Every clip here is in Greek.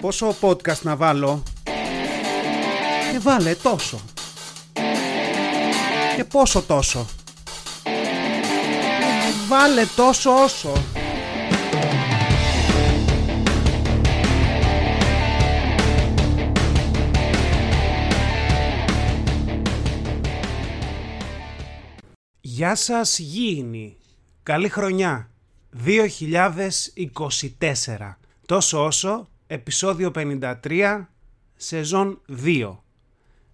Πόσο podcast να βάλω; Και βάλε τόσο. Και πόσο τόσο. Βάλε τόσο όσο. Γεια σας γήινοι. Καλή χρονιά. 2024. Τόσο όσο, επεισόδιο 53, σεζόν 2.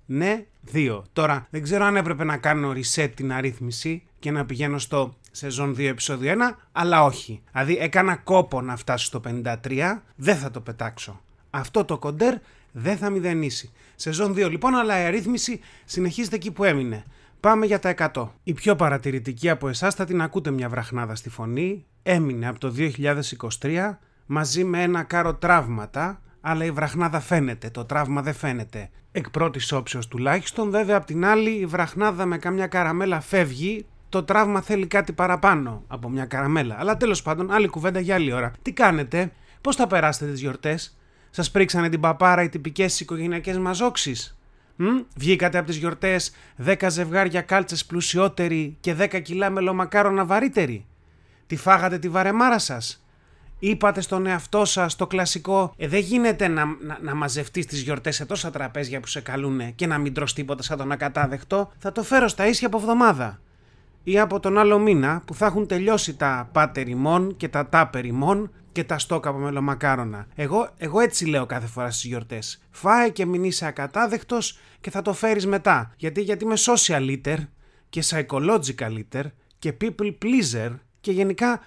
Ναι, 2. Τώρα, δεν ξέρω αν έπρεπε να κάνω reset την αρρύθμιση και να πηγαίνω στο σεζόν 2 επεισόδιο 1, αλλά όχι. Δηλαδή έκανα κόπο να φτάσω στο 53, δεν θα το πετάξω. Αυτό το κοντέρ δεν θα μηδενίσει. Σεζόν 2 λοιπόν, αλλά η αρρύθμιση συνεχίζεται εκεί που έμεινε. Πάμε για τα 100. Η πιο παρατηρητική από εσάς θα την ακούτε μια βραχνάδα στη φωνή. Έμεινε από το 2023 μαζί με ένα κάρο τραύματα, αλλά η βραχνάδα φαίνεται, το τραύμα δεν φαίνεται. Εκ πρώτης όψεως τουλάχιστον, βέβαια απ' την άλλη η βραχνάδα με καμιά καραμέλα φεύγει, το τραύμα θέλει κάτι παραπάνω από μια καραμέλα. Αλλά τέλος πάντων, άλλη κουβέντα για άλλη ώρα. Τι κάνετε, πώς θα περάσετε τις γιορτές, Σας πρίξανε την παπάρα οι τυπικές οικογενειακές μαζόξεις; Βγήκατε από τις γιορτές 10 ζευγάρια κάλτσες πλουσιότεροι και 10 κιλά μελομακάρονα βαρύτεροι; Τι φάγατε τη βαρεμάρα σας; Είπατε στον εαυτό σας το κλασικό «Ε, δεν γίνεται να, να, να μαζευτείς τις γιορτές σε τόσα τραπέζια που σε καλούνε και να μην τρως τίποτα σαν τον ακατάδεκτο, θα το φέρω στα ίσια από εβδομάδα». Ή από τον άλλο μήνα που θα έχουν τελειώσει τα πάτερ ημών και τα τάπερ ημών και τα στόκα από μελομακάρονα. Εγώ, εγώ έτσι λέω κάθε φορά στις γιορτές. Φάε και μην είσαι ακατάδεκτο και θα το φέρεις μετά. Γιατί, γιατί είμαι social eater και psychological eater και people pleaser και γενικά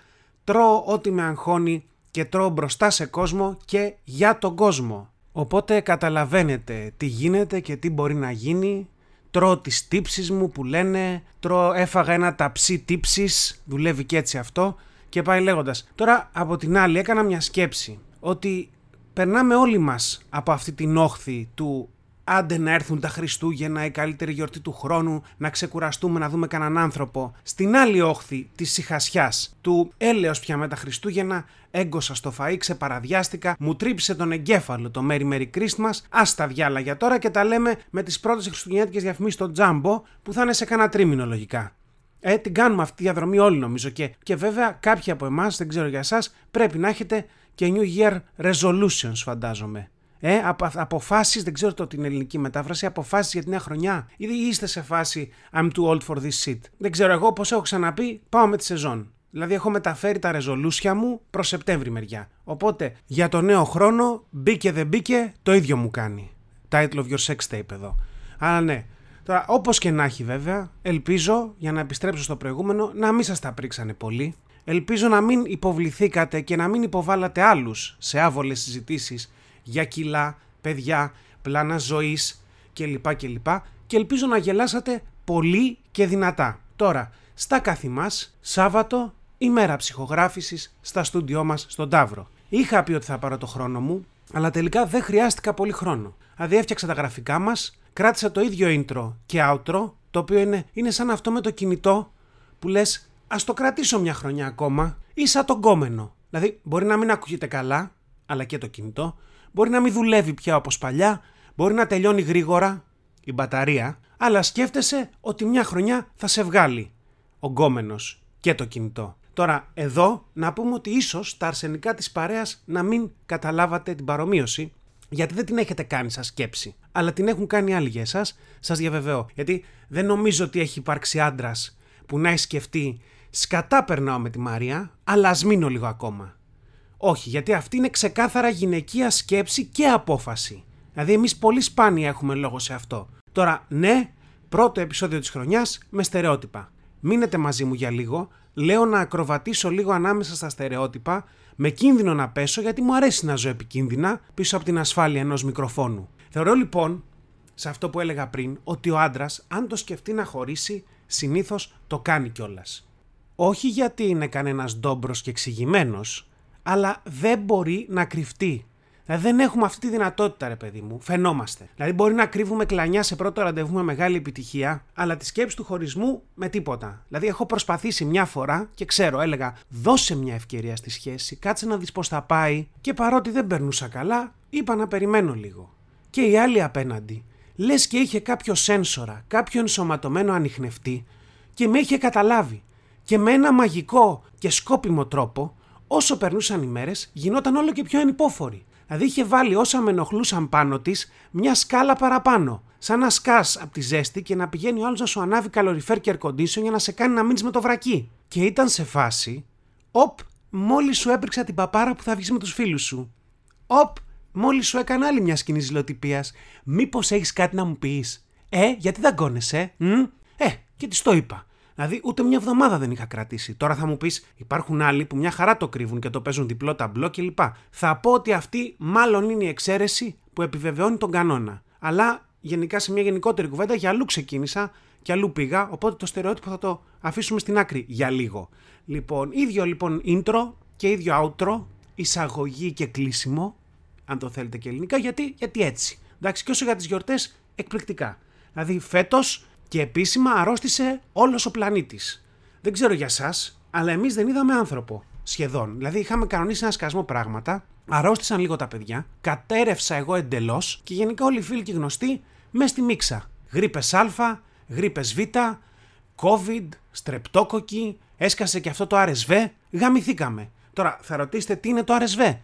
τρώω ό,τι με αγχώνει και τρώω μπροστά σε κόσμο και για τον κόσμο. Οπότε καταλαβαίνετε τι γίνεται και τι μπορεί να γίνει. Τρώω τις τύψεις μου που λένε, τρώω, έφαγα ένα ταψί τύψεις, δουλεύει και έτσι αυτό και πάει λέγοντας. Τώρα από την άλλη έκανα μια σκέψη ότι περνάμε όλοι μας από αυτή την όχθη του άντε να έρθουν τα Χριστούγεννα, η καλύτερη γιορτή του χρόνου, να ξεκουραστούμε να δούμε κανέναν άνθρωπο. Στην άλλη όχθη της ησυχασιά, του έλεος πια με τα Χριστούγεννα, έγκωσα στο φαΐ, ξεπαραδιάστηκα, μου τρύπησε τον εγκέφαλο το Merry Merry Christmas, άστα διάλα για τώρα και τα λέμε με τις πρώτες χριστουγεννιάτικες διαφημίσεις στο Jumbo που θα είναι σε κανένα τρίμηνο λογικά. Ε, την κάνουμε αυτή τη διαδρομή όλοι νομίζω και, και βέβαια κάποιοι από εμάς, δεν ξέρω για εσάς, πρέπει να έχετε και New Year Resolutions φαντάζομαι. Ε, απο, αποφάσεις, δεν ξέρω το την ελληνική μετάφραση, αποφάσεις για τη νέα χρονιά. Ή είστε σε φάση I'm too old for this shit. Δεν ξέρω εγώ πώς έχω ξαναπεί, πάω με τη σεζόν. Δηλαδή έχω μεταφέρει τα ρεζολούσια μου προς Σεπτέμβρη μεριά. Οπότε για το νέο χρόνο μπήκε δεν μπήκε το ίδιο μου κάνει. Title of your sex tape εδώ. Αλλά ναι, Τώρα, όπως και να έχει βέβαια, ελπίζω για να επιστρέψω στο προηγούμενο να μην σας τα πρίξανε πολύ. Ελπίζω να μην υποβληθήκατε και να μην υποβάλατε άλλους σε άβολες συζητήσεις για κιλά, παιδιά, πλάνα ζωής κλπ. κλπ. Και ελπίζω να γελάσατε πολύ και δυνατά. Τώρα, στα καθημάς, Σάββατο, ημέρα ψυχογράφησης στα στούντιό μας στον Ταύρο. Είχα πει ότι θα πάρω το χρόνο μου, αλλά τελικά δεν χρειάστηκα πολύ χρόνο. Δηλαδή έφτιαξα τα γραφικά μας, κράτησα το ίδιο intro και outro, το οποίο είναι, είναι σαν αυτό με το κινητό που λες ας το κρατήσω μια χρονιά ακόμα ή σαν τον κόμενο. Δηλαδή μπορεί να μην ακούγεται καλά, αλλά και το κινητό, μπορεί να μην δουλεύει πια όπως παλιά, μπορεί να τελειώνει γρήγορα η μπαταρία, αλλά σκέφτεσαι ότι μια χρονιά θα σε βγάλει ο γκόμενος και το κινητό. Τώρα, εδώ να πούμε ότι ίσως τα αρσενικά της παρέας να μην καταλάβατε την παρομοίωση γιατί δεν την έχετε κάνει σαν σκέψη, αλλά την έχουν κάνει άλλοι για εσάς, σας διαβεβαιώ. Γιατί δεν νομίζω ότι έχει υπάρξει άντρας που να έχει σκεφτεί σκατά περνάω με τη Μαρία, αλλά ας μείνω λίγο ακόμα. Όχι, γιατί αυτή είναι ξεκάθαρα γυναικεία σκέψη και απόφαση. Δηλαδή, εμείς πολύ σπάνια έχουμε λόγο σε αυτό. Τώρα, ναι, πρώτο επεισόδιο της χρονιάς με στερεότυπα. Μείνετε μαζί μου για λίγο. Λέω να ακροβατήσω λίγο ανάμεσα στα στερεότυπα με κίνδυνο να πέσω γιατί μου αρέσει να ζω επικίνδυνα πίσω από την ασφάλεια ενός μικροφόνου. Θεωρώ λοιπόν, σε αυτό που έλεγα πριν, ότι ο άντρας, αν το σκεφτεί να χωρίσει, συνήθως το κάνει κιόλας. Όχι γιατί είναι κανένας ντόμπρος και εξηγημένος, αλλά δεν μπορεί να κρυφτεί Δηλαδή δεν έχουμε αυτή τη δυνατότητα, ρε παιδί μου. Φαινόμαστε. Δηλαδή μπορεί να κρύβουμε κλανιά σε πρώτο ραντεβού με μεγάλη επιτυχία, αλλά τη σκέψη του χωρισμού με τίποτα. Δηλαδή έχω προσπαθήσει μια φορά και ξέρω, έλεγα, δώσε μια ευκαιρία στη σχέση, κάτσε να δεις πώς θα πάει και παρότι δεν περνούσα καλά, Είπα να περιμένω λίγο. Και η άλλη απέναντι, λες και είχε κάποιο σένσορα, κάποιο ενσωματωμένο ανιχνευτή και με είχε καταλάβει. Και με ένα μαγικό και σκόπιμο τρόπο, όσο περνούσαν οι μέρες, γινόταν όλο και πιο ανυπόφορη. Δηλαδή είχε βάλει όσα με ενοχλούσαν πάνω της μια σκάλα παραπάνω. Σαν να σκάς από τη ζέστη και να πηγαίνει ο άλλος να σου ανάβει καλοριφέρ και air condition για να σε κάνει να μείνεις με το βρακί. Και ήταν σε φάση, οπ, μόλις σου έπρεξα την παπάρα που θα βγεις με τους φίλους σου. Οπ, μόλις σου έκανα άλλη μια σκηνή ζηλοτυπίας. Μήπως έχεις κάτι να μου πεις; Ε, γιατί δαγκώνεσαι, ε; Ε, και της το είπα. Δηλαδή, ούτε μια εβδομάδα δεν είχα κρατήσει. Τώρα θα μου πεις, υπάρχουν άλλοι που μια χαρά το κρύβουν και το παίζουν διπλό ταμπλό κλπ. Θα πω ότι αυτή μάλλον είναι η εξαίρεση που επιβεβαιώνει τον κανόνα. Αλλά γενικά σε μια γενικότερη κουβέντα για αλλού ξεκίνησα και αλλού πήγα. Οπότε το στερεότυπο θα το αφήσουμε στην άκρη για λίγο. Λοιπόν, ίδιο λοιπόν intro και ίδιο outro, εισαγωγή και κλείσιμο, αν το θέλετε και ελληνικά, γιατί, γιατί έτσι. Εντάξει, και όσο για τις γιορτές, εκπληκτικά. Δηλαδή, φέτος και επίσημα αρρώστησε όλος ο πλανήτης. Δεν ξέρω για εσά, αλλά εμείς δεν είδαμε άνθρωπο. Σχεδόν. Δηλαδή, είχαμε κανονίσει ένα σκασμό πράγματα, αρρώστησαν λίγο τα παιδιά, κατέρευσα εγώ εντελώς και γενικά όλοι οι φίλοι και γνωστοί μες στη μίξα. Γρήπες Α, γρήπες Β, COVID, στρεπτόκοκι, έσκασε και αυτό το RSV, γαμηθήκαμε. Τώρα θα ρωτήσετε τι είναι το RSV.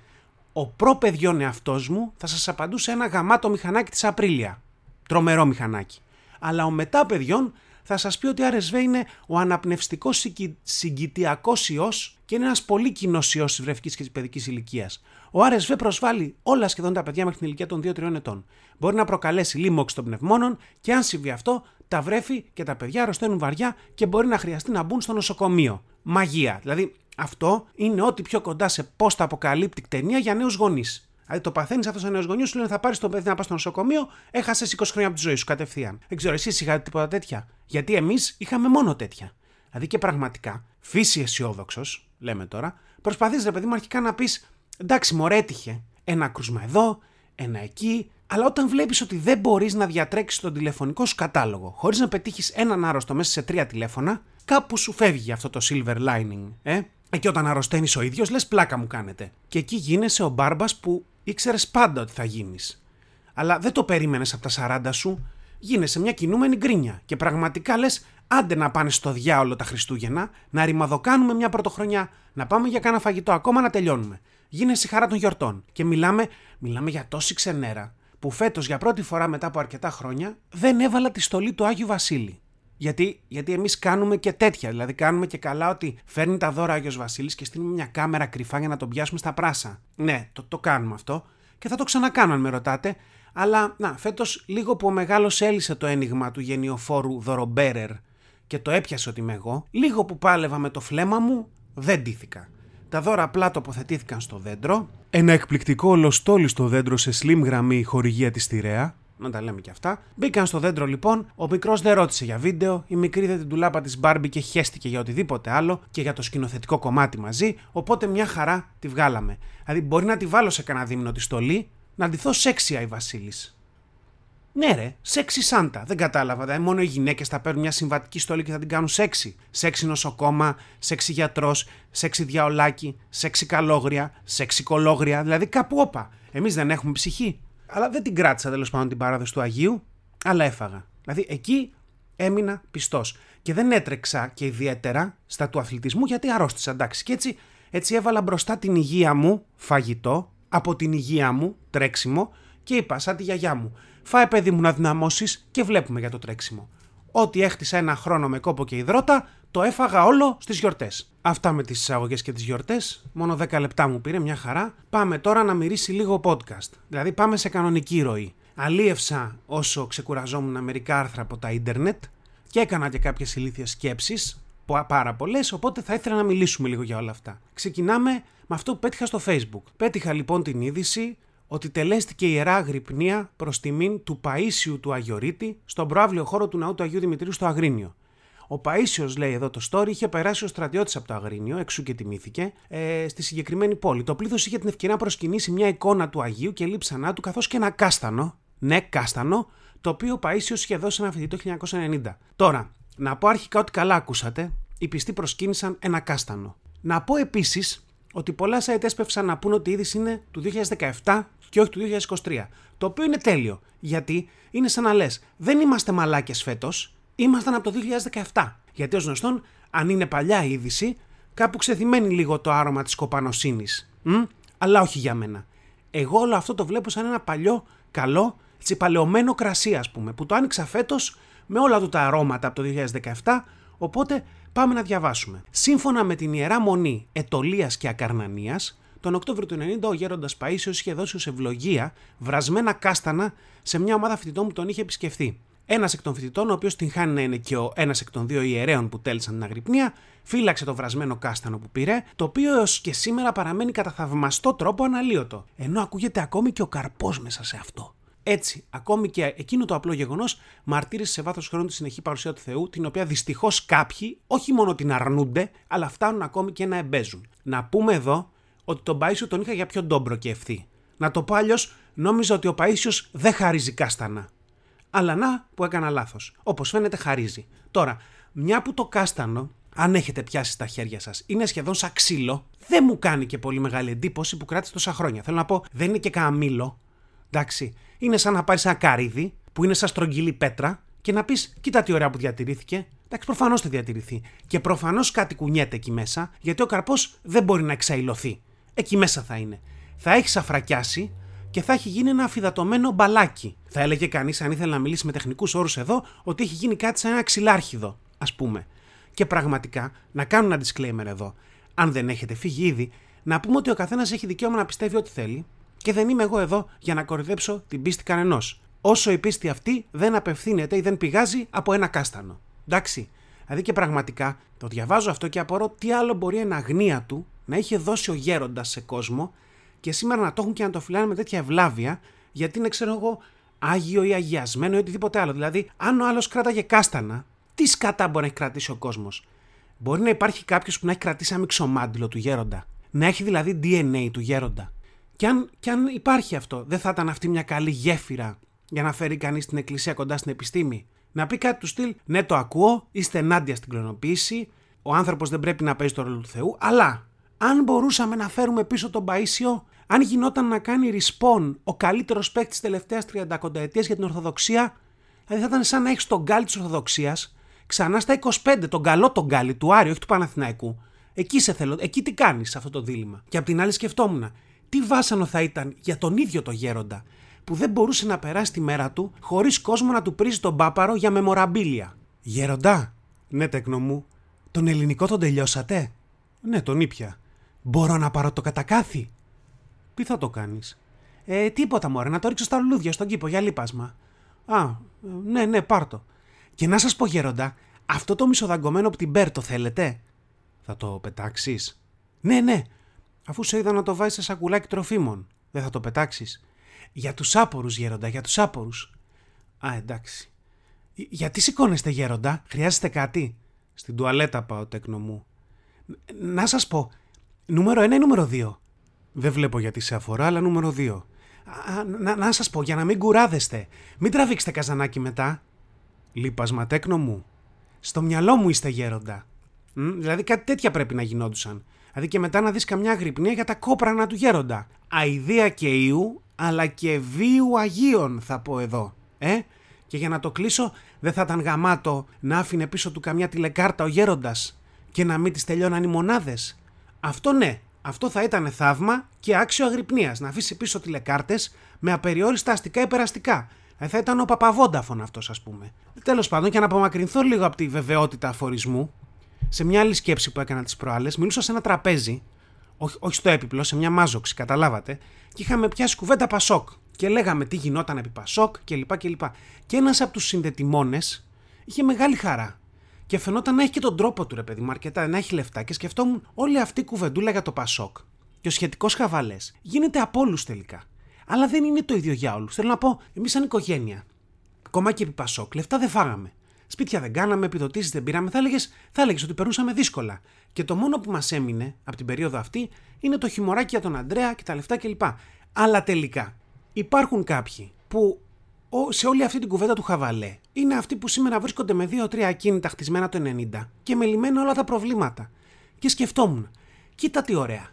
Ο προπαιδιών εαυτός μου θα σας απαντούσε ένα γαμάτο μηχανάκι της Απρίλια. Τρομερό μηχανάκι αλλά ο μετά παιδιών θα σας πει ότι RSV είναι ο αναπνευστικός συγκητιακός ιός και είναι ένας πολύ κοινός ιός της βρεφικής και της παιδικής ηλικίας. Ο RSV προσβάλλει όλα σχεδόν τα παιδιά μέχρι την ηλικία των 2-3 ετών. Μπορεί να προκαλέσει λίμωξη των πνευμόνων και αν συμβεί αυτό, τα βρέφη και τα παιδιά αρρωσταίνουν βαριά και μπορεί να χρειαστεί να μπουν στο νοσοκομείο. Μαγεία. Δηλαδή, αυτό είναι ό,τι πιο κοντά σε πώ τα αποκαλύπτει ταινία για νέους γονείς. Δηλαδή το παθαίνεις αυτός ο νέος γονιός, σου λένε θα πάρεις το παιδί να πας στο νοσοκομείο, έχασες 20 χρόνια από τη ζωή σου κατευθείαν. Δεν ξέρω, εσεί είχατε τίποτα τέτοια. Γιατί εμείς είχαμε μόνο τέτοια. Δηλαδή και πραγματικά, φύση αισιόδοξος, λέμε τώρα, προσπαθείς ρε παιδί μου αρχικά να πεις εντάξει, μωρέ έτυχε. Ένα κρούσμα εδώ, ένα εκεί, αλλά όταν βλέπεις ότι δεν μπορείς να διατρέξεις τον τηλεφωνικό σου κατάλογο χωρίς να πετύχεις έναν άρρωστο μέσα σε τρία τηλέφωνα, κάπου σου φεύγει αυτό το silver lining, ε. Και όταν αρρωσταίνεις ο ίδιος, λες πλάκα μου κάνετε. Και εκεί γίνεσαι ο μπάρμπας που ήξερες πάντα ότι θα γίνεις. Αλλά δεν το περίμενες από τα 40 σου, γίνεσαι μια κινούμενη γκρίνια και πραγματικά λες άντε να πάνε στο διάολο τα Χριστούγεννα, να ρημαδοκάνουμε μια πρωτοχρονιά, να πάμε για κάνα φαγητό ακόμα να τελειώνουμε. Γίνεσαι η χαρά των γιορτών. Και μιλάμε, μιλάμε για τόση ξενέρα που φέτος για πρώτη φορά μετά από αρκετά χρόνια δεν έβαλα τη στολή του Άγιου Βασίλη. Γιατί, γιατί εμείς κάνουμε και τέτοια. Δηλαδή, κάνουμε και καλά ότι φέρνει τα δώρα ο Άγιος Βασίλης και στείλουμε μια κάμερα κρυφά για να τον πιάσουμε στα πράσα. Ναι, το, το κάνουμε αυτό. Και θα το ξανακάνω, αν με ρωτάτε. Αλλά, να, φέτος λίγο που ο μεγάλος έλυσε το ένιγμα του γενιοφόρου Δωρομπέρερ και το έπιασε ότι είμαι εγώ, λίγο που πάλευα με το φλέμα μου, δεν τήθηκα. Τα δώρα απλά τοποθετήθηκαν στο δέντρο. Ένα εκπληκτικό ολοστόλι στο δέντρο σε slim γραμμή χορηγία της Στηρέα να τα λέμε και αυτά. Μπήκαν στο δέντρο λοιπόν, ο μικρός δεν ρώτησε για βίντεο, η μικρή δεν την τουλάπα της Μπάρμπι και χέστηκε για οτιδήποτε άλλο και για το σκηνοθετικό κομμάτι μαζί, οπότε μια χαρά τη βγάλαμε. Δηλαδή μπορεί να τη βάλω σε κανένα δίμηνο της στολή, να ντυθώ σεξια η Βασίλης. Ναι, ρε, σεξι Σάντα. Δεν κατάλαβα. Δηλαδή, μόνο οι γυναίκες θα παίρνουν μια συμβατική στολή και θα την κάνουν σεξι. Σεξι νοσοκόμα, σεξι γιατρός, σεξι διαολάκι, σεξι καλόγρια, σεξι κολόγρια. Δηλαδή κάπου όπα. Εμείς δεν έχουμε ψυχή. Αλλά δεν την κράτησα τέλος πάντων την παράδοση του Αγίου, αλλά έφαγα. Δηλαδή εκεί έμεινα πιστός. Και δεν έτρεξα και ιδιαίτερα στα του αθλητισμού γιατί αρρώστησα. Εντάξει. Και έτσι, έτσι έβαλα μπροστά την υγεία μου φαγητό, από την υγεία μου τρέξιμο και είπα σαν τη γιαγιά μου. Φάε παιδί μου να δυναμώσεις και βλέπουμε για το τρέξιμο. Ό,τι έχτισα ένα χρόνο με κόπο και υδρότα, το έφαγα όλο στις γιορτές. Αυτά με τις εισαγωγές και τις γιορτές. Μόνο 10 λεπτά μου πήρε, μια χαρά. Πάμε τώρα να μυρίσει λίγο podcast. Δηλαδή πάμε σε κανονική ροή. Αλίευσα όσο ξεκουραζόμουν μερικά άρθρα από τα ίντερνετ και έκανα και κάποιες ηλίθιες σκέψεις, πάρα πολλές, οπότε θα ήθελα να μιλήσουμε λίγο για όλα αυτά. Ξεκινάμε με αυτό που πέτυχα στο Facebook. Πέτυχα λοιπόν την είδηση ότι τελέστηκε ιερά αγρυπνία προς τιμήν του Παίσιου του Αγιορείτη στον προάβλιο χώρο του ναού του Αγίου Δημητρίου στο Αγρίνιο. Ο Παίσιος, λέει εδώ το story, είχε περάσει ο στρατιώτης από το Αγρίνιο, εξού και τιμήθηκε, ε, στη συγκεκριμένη πόλη. Το πλήθος είχε την ευκαιρία να προσκυνήσει μια εικόνα του Αγίου και λείψανά του, καθώς και ένα κάστανο, ναι, κάστανο, το οποίο ο Παίσιος είχε δώσει ένα φοιτητή το 1990. Τώρα, να πω αρχικά ότι καλά ακούσατε, οι πιστοί προσκύνησαν ένα κάστανο. Να πω επίσης ότι πολλά site έσπευσαν να πούνε ότι η είδηση είναι του 2017 και όχι του 2023. Το οποίο είναι τέλειο. Γιατί είναι σαν να λες, δεν είμαστε μαλάκες φέτος, ήμασταν από το 2017. Γιατί ως γνωστόν, αν είναι παλιά είδηση, κάπου ξεθυμένει λίγο το άρωμα της κοπανοσύνης. Αλλά όχι για μένα. Εγώ όλο αυτό το βλέπω σαν ένα παλιό, καλό, τσιπαλαιωμένο κρασί, ας πούμε, που το άνοιξα φέτος με όλα του τα αρώματα από το 2017. Οπότε πάμε να διαβάσουμε. Σύμφωνα με την ιερά μονή Ετολία και Ακαρνανίας, τον Οκτώβριο του 90 ο γέροντας Παίσιος είχε δώσει ως ευλογία βρασμένα κάστανα σε μια ομάδα φοιτητών που τον είχε επισκεφθεί. Ένας εκ των φοιτητών, ο οποίος την χάνει να είναι και ο ένας εκ των δύο ιερέων που τέλησαν την αγρυπνία, φύλαξε το βρασμένο κάστανο που πήρε, το οποίο έως και σήμερα παραμένει κατά θαυμαστό τρόπο αναλύωτο. Ενώ ακούγεται ακόμη και ο καρπός μέσα σε αυτό. Έτσι, ακόμη και εκείνο το απλό γεγονός μαρτύρησε σε βάθος χρόνου τη συνεχή παρουσία του Θεού, την οποία δυστυχώς κάποιοι όχι μόνο την αρνούνται, αλλά φτάνουν ακόμη και να εμπέζουν. Να πούμε εδώ ότι τον Παίσιο τον είχα για πιο ντόμπρο και ευθύ. Να το πω αλλιώς, νόμιζα ότι ο Παίσιο δεν χαρίζει κάστανα. Αλλά να που έκανα λάθος. Όπως φαίνεται, χαρίζει. Τώρα, μια που το κάστανο, αν έχετε πιάσει στα χέρια σας, είναι σχεδόν σαν ξύλο, δεν μου κάνει και πολύ μεγάλη εντύπωση που κράτησε τόσα χρόνια. Θέλω να πω, δεν είναι και κανένα μήλο. Εντάξει, είναι σαν να πάρεις ένα καρύδι που είναι σαν στρογγυλή πέτρα και να πεις: Κοίτα τι ωραία που διατηρήθηκε. Εντάξει, προφανώς θα διατηρηθεί. Και προφανώς κάτι κουνιέται εκεί μέσα, γιατί ο καρπός δεν μπορεί να εξαϊλωθεί. Εκεί μέσα θα είναι. Θα έχεις σαφρακιάσει και θα έχει γίνει ένα αφιδατωμένο μπαλάκι. Θα έλεγε κανείς, αν ήθελε να μιλήσει με τεχνικούς όρους εδώ, ότι έχει γίνει κάτι σαν ένα ξυλάρχιδο, ας πούμε. Και πραγματικά, να κάνω ένα disclaimer εδώ. Αν δεν έχετε φύγει ήδη, να πούμε ότι ο καθένας έχει δικαίωμα να πιστεύει ό,τι θέλει και δεν είμαι εγώ εδώ για να κορυδέψω την πίστη κανενός. Όσο η πίστη αυτή δεν απευθύνεται ή δεν πηγάζει από ένα κάστανο. Εντάξει. Δηλαδή και πραγματικά το διαβάζω αυτό και απορώ τι άλλο μπορεί ένα αγνία του να είχε δώσει ο γέροντας σε κόσμο και σήμερα να το έχουν και να το φυλάνε με τέτοια ευλάβεια, γιατί είναι, ξέρω εγώ, άγιο ή αγιασμένο ή οτιδήποτε άλλο. Δηλαδή, αν ο άλλος κράταγε κάστανα, τι σκατά μπορεί να έχει κρατήσει ο κόσμος; Μπορεί να υπάρχει κάποιος που να έχει κρατήσει αμυξομάντιλο του γέροντα. Να έχει δηλαδή DNA του γέροντα. Και αν, και αν υπάρχει αυτό, δεν θα ήταν αυτή μια καλή γέφυρα για να φέρει κανείς την εκκλησία κοντά στην επιστήμη; Να πει κάτι του στυλ, ναι, το ακούω, είστε ενάντια στην κλωνοποίηση, ο άνθρωπος δεν πρέπει να παίζει το ρόλο του Θεού, αλλά αν μπορούσαμε να φέρουμε πίσω τον Παίσιο, αν γινόταν να κάνει respawn ο καλύτερος παίκτης τη τελευταίας 30 ετία για την Ορθοδοξία, δηλαδή θα ήταν σαν να έχεις τον γκάλι της Ορθοδοξίας ξανά στα 25, τον καλό τον γκάλι του Άριου, όχι του Παναθηναϊκού. Εκεί σε θέλω, εκεί τι κάνεις αυτό το δίλημα. Και απ' την άλλη σκεφτόμουν, τι βάσανο θα ήταν για τον ίδιο το γέροντα, που δεν μπορούσε να περάσει τη μέρα του χωρίς κόσμο να του πρίζει τον πάπαρο για μεμοραμπίλια. Γέροντα, ναι, τέκνο μου, τον ελληνικό τον τελειώσατε; Ναι, τον ήπια. Μπορώ να πάρω το κατακάθι. Τι θα το κάνεις; Ε, τίποτα μωρέ, να το ρίξω στα λουλούδια στον κήπο για λίπασμα. Α, ναι, ναι, πάρτο. Και να σας πω γέροντα, αυτό το μισοδαγκωμένο από την Μπέρ θέλετε; Θα το πετάξεις; Ναι, ναι, αφού σε είδα να το βάζει σε σακουλάκι τροφίμων. Δεν θα το πετάξεις; Για τους άπορους, γέροντα, για τους άπορους. Α, εντάξει. Γιατί σηκώνεστε, γέροντα, χρειάζεστε κάτι; Στην τουαλέτα πάω, τέκνο μου. Να σας πω, νούμερο 1 ή νούμερο 2. Δεν βλέπω γιατί σε αφορά, αλλά νούμερο 2. να, να σας πω, για να μην κουράδεστε. Μην τραβήξετε καζανάκι μετά. Λείπασμα, τέκνο μου. Στο μυαλό μου είστε γέροντα. Μ, δηλαδή κάτι τέτοια πρέπει να γινόντουσαν. Δηλαδή και μετά να δεις καμιά γρυπνία για τα κόπρανα του γέροντα. Αιδία και ιού, αλλά και βίου Αγίων θα πω εδώ. Ε; Και για να το κλείσω, δεν θα ήταν γαμάτο να άφηνε πίσω του καμιά τηλεκάρτα ο γέροντας και να μην τις τελειώναν οι μονάδες. Αυτό ναι, αυτό θα ήταν θαύμα και άξιο αγρυπνίας, να αφήσει πίσω τηλεκάρτες με απεριόριστα αστικά υπεραστικά. Ε, θα ήταν ο Παπαβόνταφων αυτός, ας πούμε. Τέλος πάντων, και να απομακρυνθώ λίγο από τη βεβαιότητα αφορισμού, σε μια άλλη σκέψη που έκανα τις προάλλες, μιλούσα σε ένα τραπέζι, όχι, όχι στο έπιπλο, σε μια μάζοξη, καταλάβατε, και είχαμε πιάσει κουβέντα Πασόκ. Και λέγαμε τι γινόταν επί Πασόκ κλπ. Και, και ένας από τους συνδετημόνες είχε μεγάλη χαρά. Και φαινόταν να έχει και τον τρόπο του, ρε παιδί μου, αρκετά, να έχει λεφτά. Και σκεφτόμουν όλη αυτή η κουβεντούλα για το Πασόκ και ο σχετικός χαβαλές γίνεται από όλους τελικά. Αλλά δεν είναι το ίδιο για όλους. Θέλω να πω, εμείς σαν οικογένεια, ακόμα και επί Πασόκ, λεφτά δεν φάγαμε. Σπίτια δεν κάναμε, επιδοτήσεις δεν πήραμε. Θα έλεγες θα έλεγες ότι περνούσαμε δύσκολα. Και το μόνο που μας έμεινε από την περίοδο αυτή είναι το χιμωράκι για τον Αντρέα και τα λεφτά κλπ. Αλλά τελικά υπάρχουν κάποιοι που σε όλη αυτή την κουβέντα του χαβαλέ είναι αυτοί που σήμερα βρίσκονται με 2-3 ακίνητα χτισμένα το 90 και με λυμμένα όλα τα προβλήματα. Και σκεφτόμουν, κοίτα τι ωραία.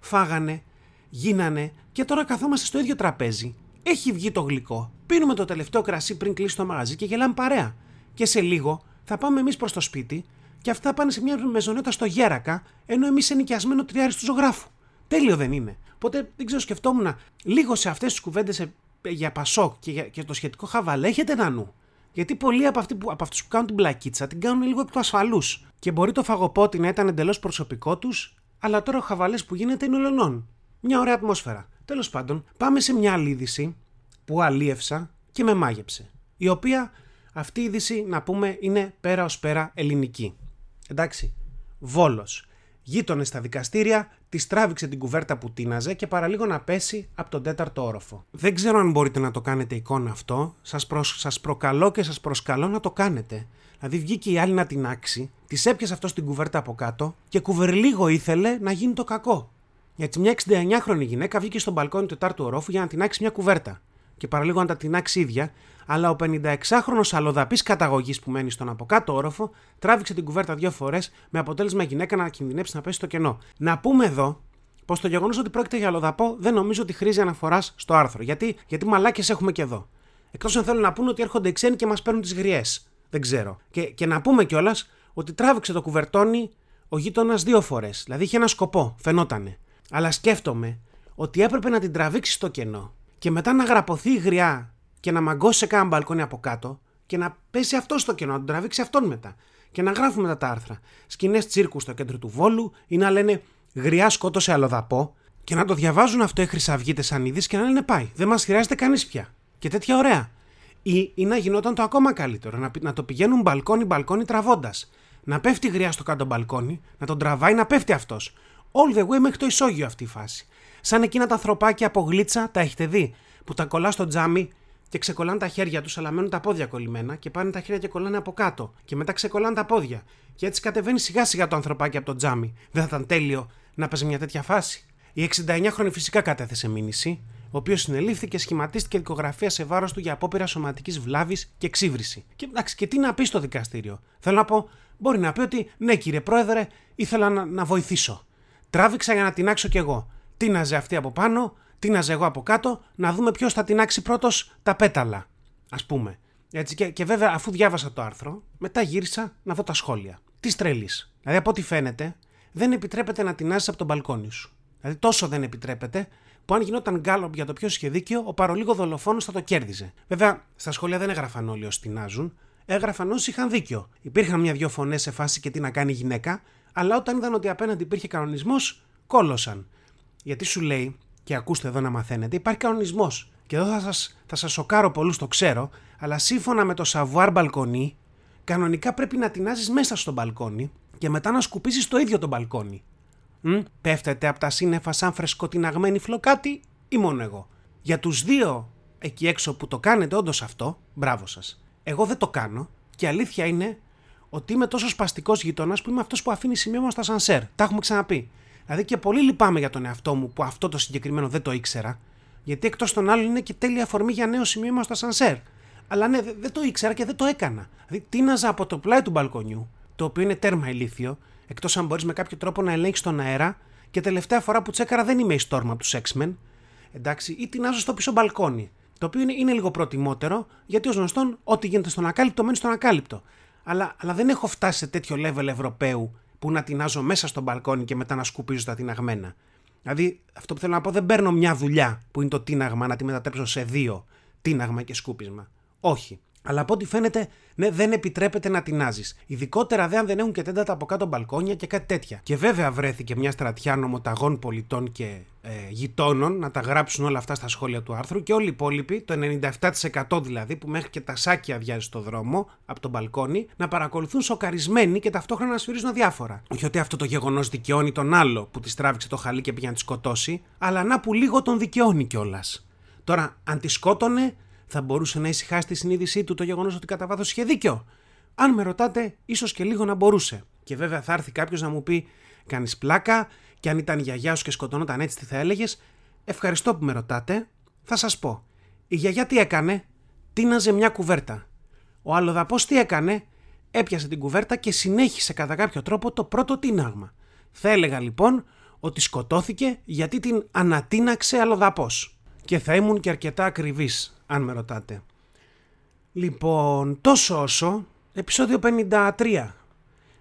φάγανε, γίνανε και τώρα καθόμαστε στο ίδιο τραπέζι. Έχει βγει το γλυκό. Πίνουμε το τελευταίο κρασί πριν κλείσει το μαγαζί και γελάμε παρέα. Και σε λίγο θα πάμε εμείς προς το σπίτι και αυτά πάνε σε μια μεζονέτα στο Γέρακα, ενώ εμείς είναι νοικιασμένο τριάρι του ζωγράφου. Τέλειο δεν είναι. Οπότε δεν ξέρω, σκεφτόμουν λίγο σε αυτές τις κουβέντες για Πασόκ και, για, και το σχετικό χαβαλέ, έχετε ένα νου. Γιατί πολλοί από, αυτοί που, από αυτούς που κάνουν την πλακίτσα την κάνουν λίγο εκ του ασφαλούς. Και μπορεί το φαγοπότη να ήταν εντελώς προσωπικό τους, αλλά τώρα ο χαβαλέ που γίνεται είναι ολονών. Μια ωραία ατμόσφαιρα. Τέλος πάντων, πάμε σε μια άλλη είδηση που αλίευσα και με μάγεψε. Η οποία αυτή η είδηση, να πούμε, είναι πέρα ως πέρα ελληνική. Εντάξει. Βόλος. Γείτονες στα δικαστήρια, τη τράβηξε την κουβέρτα που τίναζε και παραλίγο να πέσει από τον τέταρτο όροφο. Δεν ξέρω αν μπορείτε να το κάνετε εικόνα αυτό. Σας προς, σας προκαλώ και σας προσκαλώ να το κάνετε. Δηλαδή βγήκε η άλλη να την άξει, της έπιασε αυτός στην κουβέρτα από κάτω και κουβερλίγο ήθελε να γίνει το κακό. Γιατί μια 69χρονη γυναίκα βγήκε στον μπαλκόνι του τετάρτου ορόφου για να την άξει μια κουβέρτα. Και παραλίγο να τα τεινάξει ίδια, αλλά ο 56χρονο αλλοδαπής καταγωγής που μένει στον αποκάτω όροφο τράβηξε την κουβέρτα δύο φορές με αποτέλεσμα η γυναίκα να κινδυνεύσει να πέσει στο κενό. Να πούμε εδώ πως το γεγονός ότι πρόκειται για αλλοδαπό δεν νομίζω ότι χρήζει αναφοράς στο άρθρο. Γιατί, γιατί μαλάκες έχουμε και εδώ. Εκτός αν θέλουν να πούνε ότι έρχονται οι ξένοι και μας παίρνουν τις γριές. Δεν ξέρω. Και, και να πούμε κιόλας ότι τράβηξε το κουβερτόνι ο γείτονας δύο φορές. Δηλαδή είχε ένα σκοπό, φαινότανε. Αλλά σκέφτομαι ότι έπρεπε να την τραβήξει στο κενό και μετά να γραπωθεί η γριά και να μαγκώσει σε κάνα μπαλκόνι από κάτω και να πέσει αυτό στο κενό, να τον τραβήξει αυτόν μετά. Και να γράφουμε μετά τα άρθρα. Σκηνές τσίρκου στο κέντρο του Βόλου ή να λένε Γριά σκότωσε αλλοδαπό και να το διαβάζουν αυτό οι χρυσαυγίτες σαν είδης και να λένε Πάει, δεν μας χρειάζεται κανείς πια. Και τέτοια ωραία. Ή, ή να γινόταν το ακόμα καλύτερο, να, να το πηγαίνουν μπαλκόνι-μπαλκόνι τραβώντας. Να πέφτει γριά στο κάτω μπαλκόνι, να τον τραβάει να πέφτει αυτός. All the way μέχρι το ισόγειο αυτή η φάση. Σαν εκείνα τα ανθρωπάκια από γλίτσα, τα έχετε δει, που τα κολλά στο τζάμι και ξεκολλάνε τα χέρια τους, αλλά μένουν τα πόδια κολλημένα και πάνε τα χέρια και κολλάνε από κάτω. Και μετά ξεκολλάνε τα πόδια. Και έτσι κατεβαίνει σιγά σιγά το ανθρωπάκι από το τζάμι. Δεν θα ήταν τέλειο να παίζει μια τέτοια φάση. Η 69χρονη φυσικά κατέθεσε μήνυση, ο οποίος συνελήφθη και σχηματίστηκε δικογραφία σε βάρος του για απόπειρα σωματικής βλάβης και εξύβριση. Και εντάξει, και τι να πεις στο δικαστήριο. Θέλω να πω, μπορεί να πει ότι ναι, κύριε Πρόεδρε, ήθελα να, να βοηθήσω. Τράβηξα για να την άξω κι εγώ. Τίναζε αυτή από πάνω, τίναζε εγώ από κάτω, να δούμε ποιος θα την άξει πρώτος τα πέταλα. Α πούμε. Έτσι, και, και βέβαια, αφού διάβασα το άρθρο, μετά γύρισα να δω τα σχόλια. Τι τρελή. Δηλαδή, από ό,τι φαίνεται, δεν επιτρέπεται να την από τον μπαλκόνι σου. Δηλαδή, τόσο δεν επιτρέπεται, που αν γινόταν γκάλωπ για το ποιος είχε δίκιο, ο παρολίγο δολοφόνος θα το κέρδιζε. Βέβαια, στα σχόλια δεν έγραφαν όλοι όσοι τεινάζουν, έγραφαν όσοι είχαν δίκιο. Υπήρχαν μια-δυο φωνές σε φάση και τι να κάνει η γυναίκα, αλλά όταν είδαν ότι απέναντι υπήρχε κανονισμός, κόλωσαν. Γιατί σου λέει, και ακούστε εδώ να μαθαίνετε, υπάρχει κανονισμός. Και εδώ θα σας θα σας σοκάρω πολλούς, το ξέρω, αλλά σύμφωνα με το savoir μπαλκονί, κανονικά πρέπει να τεινάζεις μέσα στο μπαλκόνι και μετά να σκουπίσει το ίδιο το μπαλκόνι. Μ, πέφτετε από τα σύννεφα σαν φρεσκοτιναγμένη φλοκάτη ή μόνο εγώ. Για τους δύο εκεί έξω που το κάνετε όντως αυτό, μπράβο σας. Εγώ δεν το κάνω και αλήθεια είναι ότι είμαι τόσο σπαστικός γειτόνα που είμαι αυτός που αφήνει σημείωμα στα σανσέρ. Τα έχουμε ξαναπεί. Δηλαδή και πολύ λυπάμαι για τον εαυτό μου που αυτό το συγκεκριμένο δεν το ήξερα, γιατί εκτός των άλλων είναι και τέλεια αφορμή για νέο σημείωμα στα σανσέρ. Αλλά ναι, δεν το ήξερα και δεν το έκανα. Δηλαδή τίναζα από το πλάι του μπαλκονιού, το οποίο είναι τέρμα ηλίθιο, εκτός αν μπορείς με κάποιο τρόπο να ελέγξεις τον αέρα, και τελευταία φορά που τσέκαρα δεν είμαι η Storm από του X-Men. Εντάξει, ή τεινάζω στο πίσω μπαλκόνι. Το οποίο είναι, είναι λίγο προτιμότερο, γιατί ως γνωστόν, ό,τι γίνεται στον ακάλυπτο μένει στον ακάλυπτο. Αλλά, αλλά δεν έχω φτάσει σε τέτοιο level Ευρωπαίου που να τεινάζω μέσα στο μπαλκόνι και μετά να σκουπίζω τα τειναγμένα. Δηλαδή, αυτό που θέλω να πω, δεν παίρνω μια δουλειά που είναι το τίναγμα να τη μετατρέψω σε δύο τίναγμα και σκούπισμα. Όχι. Αλλά από ό,τι φαίνεται, ναι, δεν επιτρέπεται να τεινάζεις. Ειδικότερα δε αν δεν έχουν και τέντατα από κάτω μπαλκόνια και κάτι τέτοια. Και βέβαια βρέθηκε μια στρατιά νομοταγών πολιτών και ε, γειτόνων να τα γράψουν όλα αυτά στα σχόλια του άρθρου και όλοι οι υπόλοιποι, το 97% δηλαδή, που μέχρι και τα σάκια αδειάζει στο δρόμο από τον μπαλκόνι, να παρακολουθούν σοκαρισμένοι και ταυτόχρονα να σφυρίζουν αδιάφορα. Όχι ότι αυτό το γεγονός δικαιώνει τον άλλο που τη τράβηξε το χαλί και πήγε να τη σκοτώσει, αλλά να που λίγο τον δικαιώνει κιόλας. Τώρα, αν τη σκότωνε, θα μπορούσε να ησυχάσει τη συνείδησή του το γεγονός ότι κατά βάθος είχε δίκιο. Αν με ρωτάτε, ίσως και λίγο να μπορούσε. Και βέβαια θα έρθει κάποιος να μου πει: Κάνεις πλάκα, και αν ήταν η γιαγιά σου και σκοτώνονταν έτσι, τι θα έλεγες; Ευχαριστώ που με ρωτάτε. Θα σας πω. Η γιαγιά τι έκανε, τίναζε μια κουβέρτα. Ο αλλοδαπός τι έκανε, έπιασε την κουβέρτα και συνέχισε κατά κάποιο τρόπο το πρώτο τίναγμα. Θα έλεγα λοιπόν ότι σκοτώθηκε γιατί την ανατίναξε αλλοδαπός. Και θα ήμουν και αρκετά ακριβής, αν με ρωτάτε. Λοιπόν, τόσο όσο, επεισόδιο 53.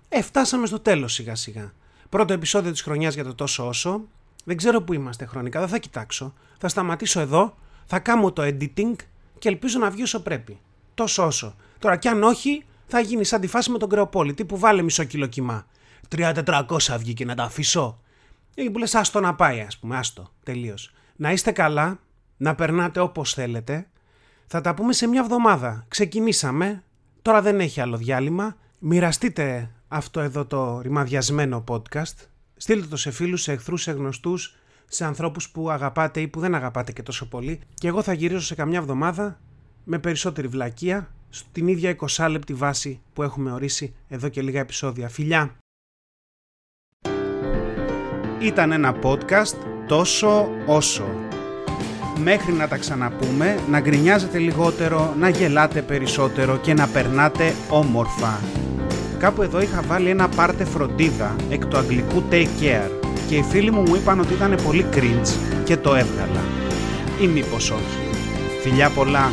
Ε, φτάσαμε στο τέλος σιγά σιγά. Πρώτο επεισόδιο της χρονιάς για το τόσο όσο. Δεν ξέρω που είμαστε χρονικά, δεν θα κοιτάξω. Θα σταματήσω εδώ, θα κάνω το editing και ελπίζω να βγει όσο πρέπει. Τόσο όσο. Τώρα κι αν όχι, θα γίνει σαν τη φάση με τον Κρεοπόλη, που βάλε μισό κιλό κοιμά. 3-400 βγήκε να τα αφήσω. Εκεί που λες άστο να πάει ας πούμε, άστο, τελείως. Να είστε καλά, να περνάτε όπως θέλετε. Θα τα πούμε σε μια εβδομάδα. Ξεκινήσαμε, τώρα δεν έχει άλλο διάλειμμα. Μοιραστείτε αυτό εδώ το ρημαδιασμένο podcast. Στείλτε το σε φίλους, σε εχθρούς, σε γνωστούς, σε ανθρώπους που αγαπάτε ή που δεν αγαπάτε και τόσο πολύ. Και εγώ θα γυρίσω σε καμιά εβδομάδα με περισσότερη βλακεία στην ίδια 20 λεπτή βάση που έχουμε ορίσει εδώ και λίγα επεισόδια. Φιλιά! Ήταν ένα podcast τόσο όσο. Μέχρι να τα ξαναπούμε, να γκρινιάζετε λιγότερο, να γελάτε περισσότερο και να περνάτε όμορφα. Κάπου εδώ είχα βάλει ένα πάρτε φροντίδα εκ του αγγλικού take care και οι φίλοι μου μου είπαν ότι ήταν πολύ cringe και το έβγαλα. Ή μήπως όχι. Φιλιά πολλά!